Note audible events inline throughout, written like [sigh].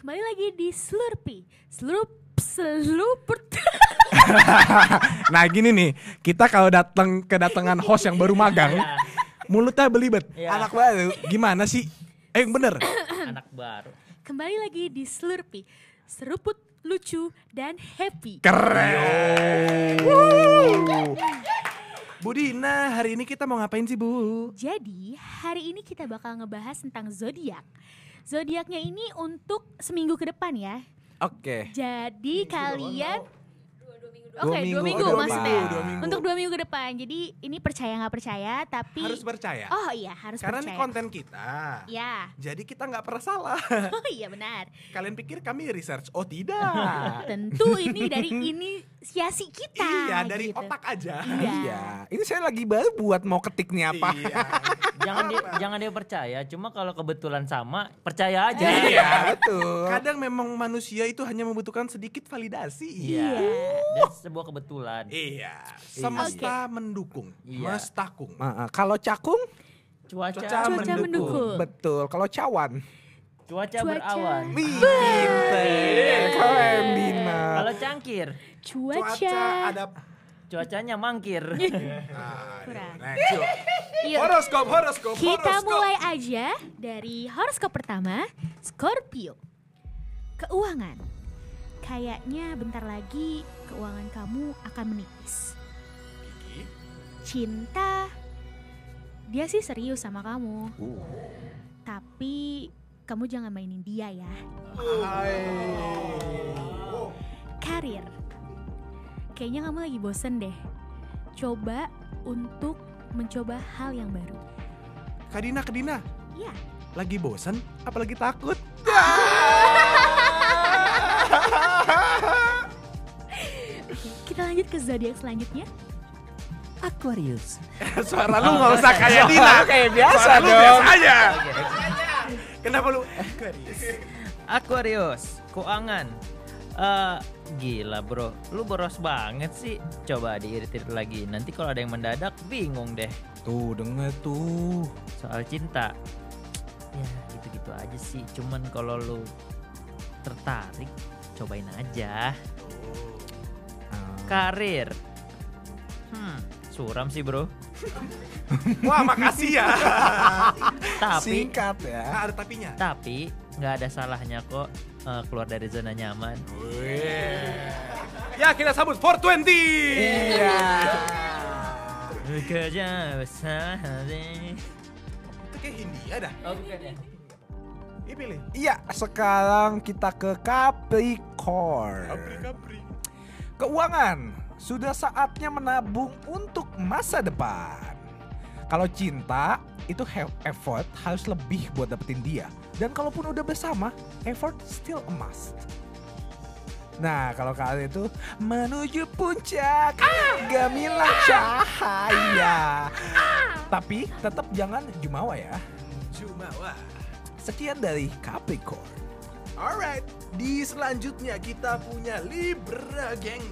Kembali lagi di Slurpee. Slurp seluput. [laughs] Nah gini nih, kita kalau datang kedatangan host yang baru magang, mulutnya belibet. Iya. Anak baru, gimana sih? Eh yang bener. [coughs] anak baru. Kembali lagi di Slurpee. Seruput, lucu, dan happy. Keren. Wuh. Bu Dina, hari ini kita mau ngapain sih Bu? Jadi, hari ini kita bakal ngebahas tentang zodiak. Zodiaknya ini untuk seminggu ke depan ya. Oke. Jadi kalian Dua Oke, dua minggu, minggu oh, dua maksudnya. minggu, dua minggu. Untuk dua minggu ke depan. Jadi ini percaya nggak percaya, tapi Harus percaya. oh iya harus Karena ini percaya. konten kita. Ya, Jadi kita nggak pernah salah. [laughs] oh iya benar. Kalian pikir kami research? Oh tidak. [laughs] Tentu ini dari inisiasi kita. iya, dari gitu. otak aja. Iya. Iya, ini saya lagi baru buat mau ketiknya apa. Iya. [laughs] Jangan dia, jangan dia percaya, cuma kalau kebetulan sama, percaya aja. Iya, betul. Kadang memang manusia itu hanya membutuhkan sedikit validasi. Iya. Dan sebuah kebetulan. Iya. Semesta mendukung. Iya. Mestakung. Nah, kalau cakung, Cuaca, Cuaca Cuaca mendukung. mendukung. betul. Kalau cawan, cuaca, Cuaca. berawan. wih, pinter. Cangkir, Cuaca. Cuaca ada cuacanya mangkir. [laughs] Ah, Kurang. next, yuk. Yuk, Horoskop, horoskop, kita horoskop. mulai aja dari horoskop pertama, Scorpio. Keuangan. Kayaknya bentar lagi keuangan kamu akan menipis. Cinta, dia sih serius sama kamu. Uh. Tapi kamu jangan mainin dia ya. Hai. Karir. Kayaknya kamu lagi bosen deh. Coba untuk mencoba hal yang baru. Kadina, Kadina. Iya. Lagi bosan? Apalagi takut? Kita lanjut ke zodiak selanjutnya. Aquarius. [laughs] Suara lu nggak usah kayak Dina. Kayak biasa Suara lu dong. biasa aja. [laughs] Kenapa lu? Aquarius, keuangan. Eh, gila bro, lu boros banget sih. Coba diiritir lagi. Nanti kalau ada yang mendadak, bingung deh. Tuh, denger tuh. Soal cinta, ya gitu-gitu aja sih. Cuman kalau lu tertarik, cobain aja. Ah, Karir, hmm, suram sih bro. [laughs] Wah, makasih ya. Tapi, Singkat ya. Ada tapinya. tapi nggak ada salahnya kok eh, keluar dari zona nyaman. Ya, kita sambut 420. Iya. Bekerja besar hati. Itu kayak Hindia dah. Oh bukan ya? Ini pilih. Iya, sekarang kita ke Capricorn. Capri, Capri. Keuangan, sudah saatnya menabung untuk masa depan. Kalau cinta, itu he- effort harus lebih buat dapetin dia. Dan kalaupun udah bersama, effort still a must. Nah, kalau kalian itu menuju puncak gemilang cahaya. Tapi tetap jangan jumawa ya. Jumawa. Sekian dari Capricorn. Alright, di selanjutnya kita punya Libra geng.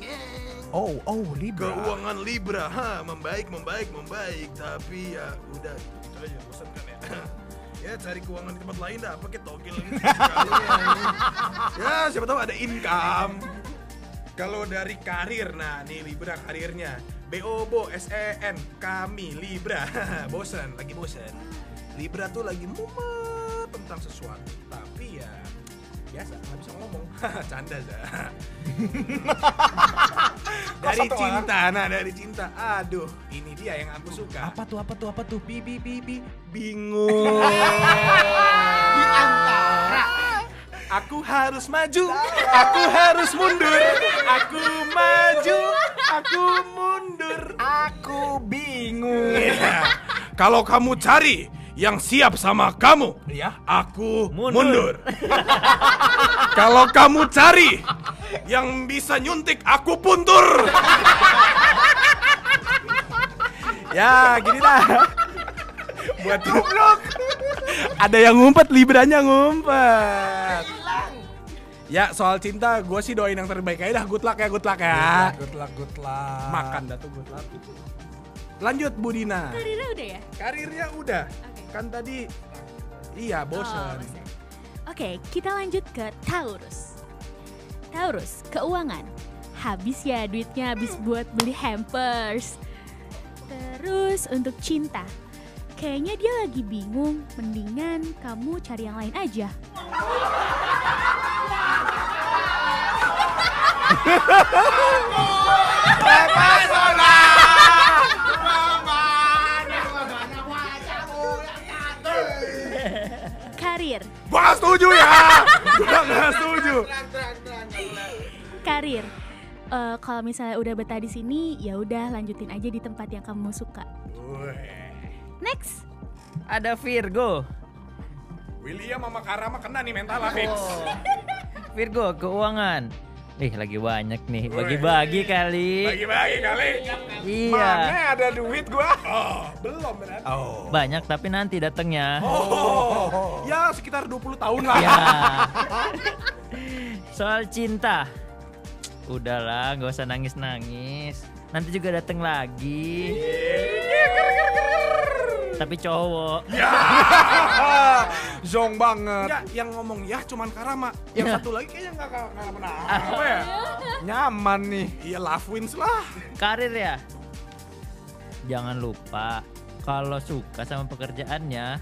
Oh, oh Libra. Keuangan Libra, ha, membaik, membaik, membaik. Tapi ya udah gitu aja, bosan kan ya. [laughs] ya cari keuangan di tempat lain dah, pakai togel gitu sekalian. [laughs] ya siapa tahu ada income. Kalau dari karir, nah nih Libra karirnya. BOBO SEN kami Libra. [laughs] Bosan lagi bosan Libra tuh lagi mumet tentang sesuatu. Tapi ya biasa nggak bisa ngomong. [laughs] Canda aja dari satu cinta nah dari cinta. Aduh ini dia yang aku suka. Apa tuh, apa tuh, apa tuh? bi bi bi bi. Bingung. [laughs] Di antara. aku harus maju. Aku harus mundur. Aku maju. Aku mundur. Aku bingung. Iya. Kalau kamu cari yang siap sama kamu, Ya. aku Mundur. mundur. [laughs] Kalau kamu cari yang bisa nyuntik, aku puntur. [laughs] ya, gini dah. [laughs] Buat Ada yang ngumpet, libranya ngumpet. Ya soal cinta, gue sih doain yang terbaik aja dah. Good luck ya, good luck ya. Good luck, good luck. Makan dah tuh good luck. Lanjut Bu Dina. Karirnya udah ya? Karirnya udah. Kan tadi iya Oh, bosan. bosan. Oke, kita lanjut ke Taurus. Taurus, keuangan. Habis ya duitnya habis buat beli hampers. Terus untuk cinta. Kayaknya dia lagi bingung, mendingan kamu cari yang lain aja. [laughs] Karir. Gua nggak setuju ya. Gua nggak setuju. karir. Eh, kalau misalnya udah betah di sini, ya udah lanjutin aja di tempat yang kamu suka. Next, Ada Virgo. William sama Karama kena nih mental fix. Virgo, keuangan. Ih, lagi banyak nih. Bagi-bagi kali. Bagi-bagi kali. Iya. Mana ada duit gua? Oh, belum berarti. Oh. Banyak tapi nanti datangnya. Oh, ya sekitar 20 tahun lah. Ya. [laughs] Soal cinta. Udahlah, nggak usah nangis-nangis. Nanti juga datang lagi. Tapi cowok. [laughs] Zong banget. Enggak, yang ngomong ya cuman Karama. Yang Ya. satu lagi kayaknya nggak nggak pernah apa ya? Nyaman nih. Iya Love Wins lah. Karir ya. Jangan lupa kalau suka sama pekerjaannya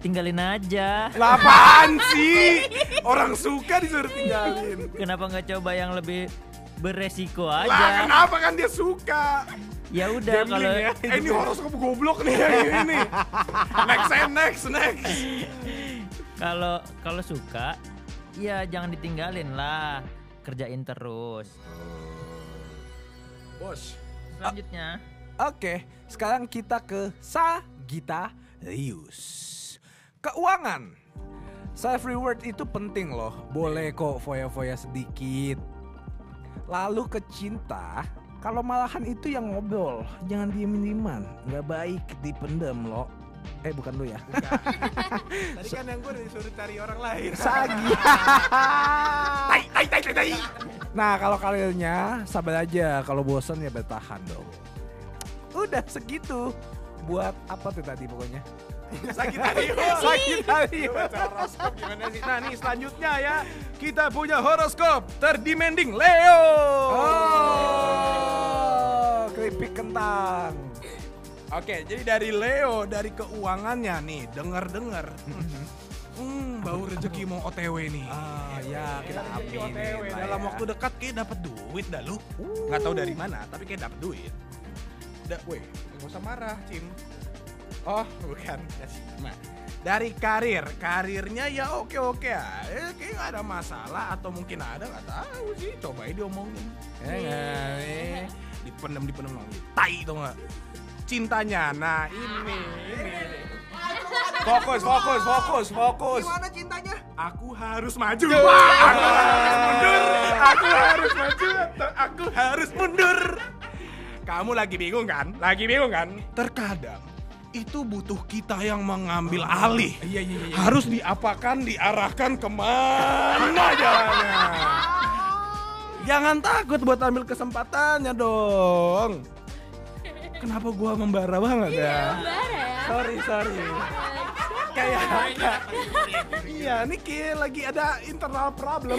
tinggalin aja. Lapaan sih? Orang suka disuruh tinggalin. Kenapa nggak coba yang lebih beresiko Lah aja? kenapa kan dia suka? Ya udah kalau [laughs] Eh, ini horoskop goblok nih yang ini. [laughs] Next, eh, next, next. kalau kalau suka ya jangan ditinggalin lah. Kerjain terus. Bos. Selanjutnya Oke, sekarang kita ke Sagittarius. Keuangan. Self reward itu penting loh. Boleh kok foya-foya sedikit. Lalu ke cinta, kalau malahan itu yang ngobrol, jangan diem-dieman. Nggak baik dipendem loh. Eh bukan lu ya. Tadi kan yang gue disuruh cari orang lain. Sagi. [laughs] Tai, tai, tai, tai, tai. Nah kalau karirnya sabar aja. Kalau bosan ya bertahan dong. Udah segitu. Buat apa tuh tadi pokoknya? Sagitarius. [laughs] Sagitarius. Baca horoskop gimana sih? Nah nih selanjutnya ya kita punya horoskop terdemanding Leo. Oh, kentang. Oke, jadi dari Leo dari keuangannya nih, dengar-dengar. Hmm, bau rezeki mau OTW nih. Ah, ya kita Rezeki amin. OTW dalam waktu dekat kayak dapat duit dah lu. Nggak tahu dari mana, tapi kayak dapat duit. Da, weh, nggak usah marah, Cim. Oh, bukan. Nah, dari karir, karirnya ya oke oke ya. Eh, kayak nggak ada masalah atau mungkin ada nggak tahu sih. Coba aja diomongin. Eh, nggak, dipendem dipendem lagi. Tai tuh nggak. Cintanya, nah ini, ini. Fokus, fokus, fokus, fokus. Gimana cintanya? Aku harus maju. aku harus mundur. Aku harus maju. Aku harus mundur. Kamu lagi bingung kan? Lagi bingung kan? Terkadang itu butuh kita yang mengambil alih. Iya, iya, iya. Harus diapakan, diarahkan ke mana jalannya. Jangan takut buat ambil kesempatannya dong. Kenapa gua membara banget ya? Sorry, sorry. Kayak Iya, ini kayak lagi ada internal problem.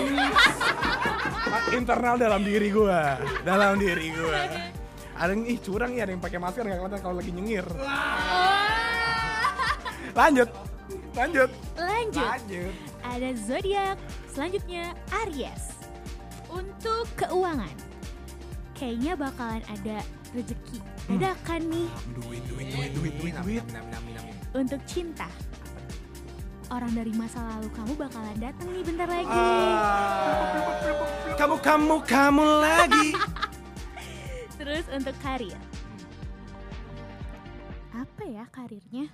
internal dalam diri gua, dalam diri gua. Ada yang ih curang ya, ada yang pakai masker nggak kelihatan kalau lagi nyengir. Lanjut, lanjut. lanjut. Lanjut. Ada zodiak selanjutnya Aries. Untuk keuangan, kayaknya bakalan ada rezeki. Dadakan nih Duit, duit, duit, duit, duit, duit. untuk cinta. Orang dari masa lalu kamu bakalan datang nih bentar lagi. Ah. Kamu, kamu, kamu lagi. [laughs] Terus untuk karir. Apa ya karirnya?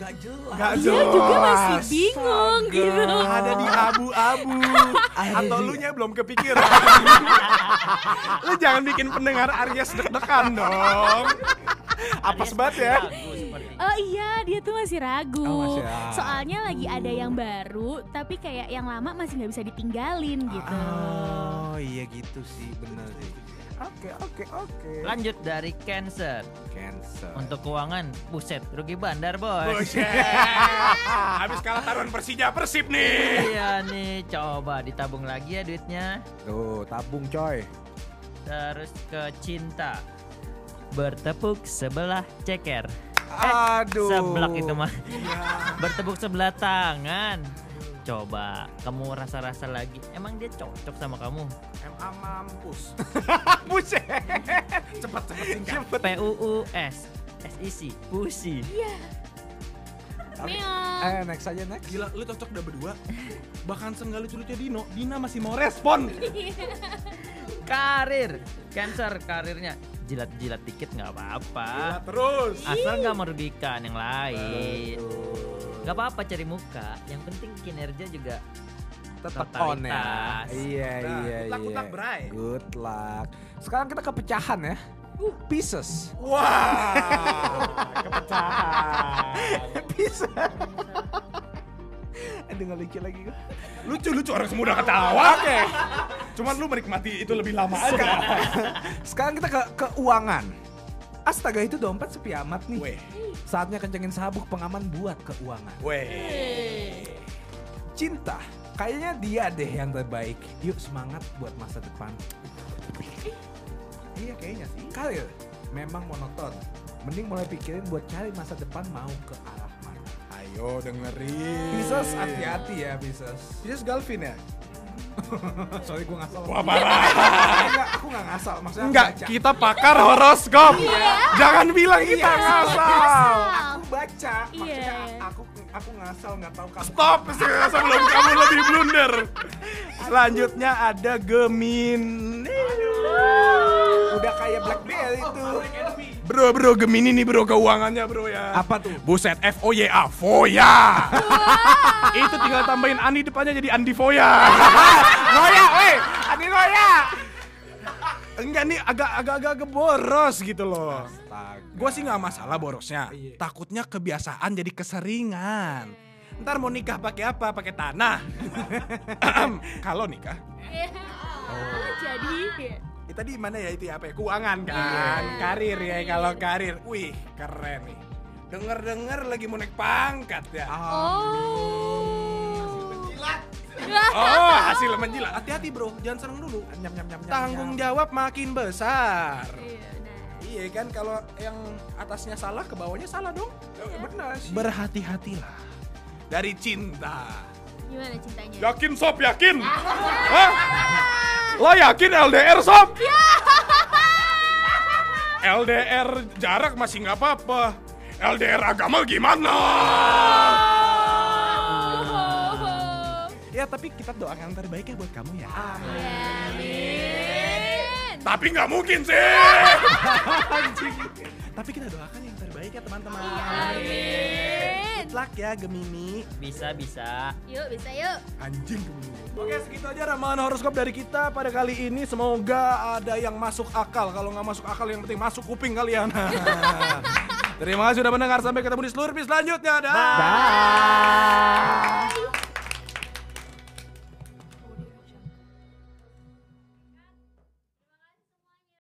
Gak jelas. Gak Dia juga masih jelas. bingung gitu. Ada di abu-abu. [laughs] Atau lu nya belum kepikiran. [laughs] lu jangan bikin pendengar Aries deg-degan dong. Apa sebat ya? Oh iya, dia tuh masih ragu. Oh, masih ragu. Soalnya lagi ada yang baru, tapi kayak yang lama masih nggak bisa ditinggalin gitu. Oh iya gitu sih bener sih. Oke, oke, oke. Lanjut dari Cancer. Cancer. Untuk keuangan, buset, rugi bandar bos. Buset. Habis kalah taruhan Persija Persib nih. Iya nih, coba ditabung lagi ya duitnya. Tuh, tabung coy. Terus ke cinta. Bertepuk sebelah ceker. Aduh. Seblak itu mah. Bertepuk sebelah tangan. Coba kamu rasa-rasa lagi. Emang dia cocok sama kamu? MA mampus. [laughs] Buset. Cepat cepat singkat. P U U S S I C Pusi. Meong. Eh, next aja next. Gila, lu cocok udah berdua. Bahkan senggal lucu-lucunya Dino, Dina masih mau respon. [laughs] Karir. Cancer karirnya. Jilat-jilat dikit nggak apa-apa. Gila terus. Asal nggak merugikan yang lain. Gak apa-apa cari muka. Yang penting kinerja juga Tetap on ya. Iya, Nah, iya, good luck, iya. good luck, Bray. Good luck. Sekarang kita ke pecahan ya. Pieces. Wah, [laughs] kepecahan. Pieces. [laughs] Aduh nggak lucu lagi gue. Lucu-lucu orang semua udah ketawa. Oke. Cuman lu menikmati itu lebih lama aja. [laughs] Sekarang kita ke keuangan. Astaga itu dompet sepi amat nih. Weh, Saatnya kencengin sabuk pengaman buat keuangan. weh. Cinta. Kayaknya dia deh yang terbaik. Yuk semangat buat masa depan. Iya kayaknya sih. Karir memang monoton. Mending mulai pikirin buat cari masa depan mau ke arah mana. Ayo dengerin. Pisces hati-hati ya Pisces. Pisces Galvin ya? Sorry gue ngasal. Wah parah. Enggak, aku nggak ngasal. Maksudnya Enggak, baca. kita pakar horoskop. Jangan bilang kita Iya, ngasal. Aku baca. Maksudnya Iya. aku aku ngasal nggak tahu kamu. Stop sebelum kamu lebih blunder. Selanjutnya ada Gemini. Udah kayak Blackberry itu. Bro, bro, Gemini nih bro keuangannya bro ya. Apa tuh? Buset, F O Y A, Foya. Itu tinggal tambahin Andi depannya jadi Andi Foya. Noya, [laughs] weh. Adi Noya. Enggak nih agak agak agak agak boros gitu loh. Astaga. Gue sih nggak masalah borosnya. Iya. Takutnya kebiasaan jadi keseringan. Ntar mau nikah pakai apa? Pakai tanah. [laughs] Kalau nikah, Oh, jadi Eh, tadi mana ya itu ya apa ya? Keuangan kan, karir ya kalau karir. Wih, keren nih. Dengar-dengar lagi mau naik pangkat ya. oh. [laughs] Oh, hasil menjilat. Hati-hati bro, jangan serang dulu. Nyam nyam nyam. nyam, Tanggung nyam. jawab makin besar. Iya, nah. Iya kan, kalau yang atasnya salah, ke bawahnya salah dong. Benar sih. Berhati-hatilah dari cinta. Gimana cintanya? Yakin sob, yakin? [laughs] Hah? Lo yakin LDR sob? [laughs] LDR jarak masih nggak apa-apa. LDR agama gimana? Ya tapi kita doakan yang terbaik ya buat kamu ya. Amin. Tapi nggak mungkin sih. [laughs] tapi kita doakan yang terbaik ya teman-teman. Amin. Good luck ya Gemini. Bisa bisa. Yuk, bisa yuk. Anjing Gemini. Oke segitu aja ramalan horoskop dari kita pada kali ini. Semoga ada yang masuk akal. Kalau nggak masuk akal yang penting masuk kuping kalian. [laughs] Terima kasih sudah mendengar. Sampai ketemu di seluruh episode selanjutnya. Dah. Bye.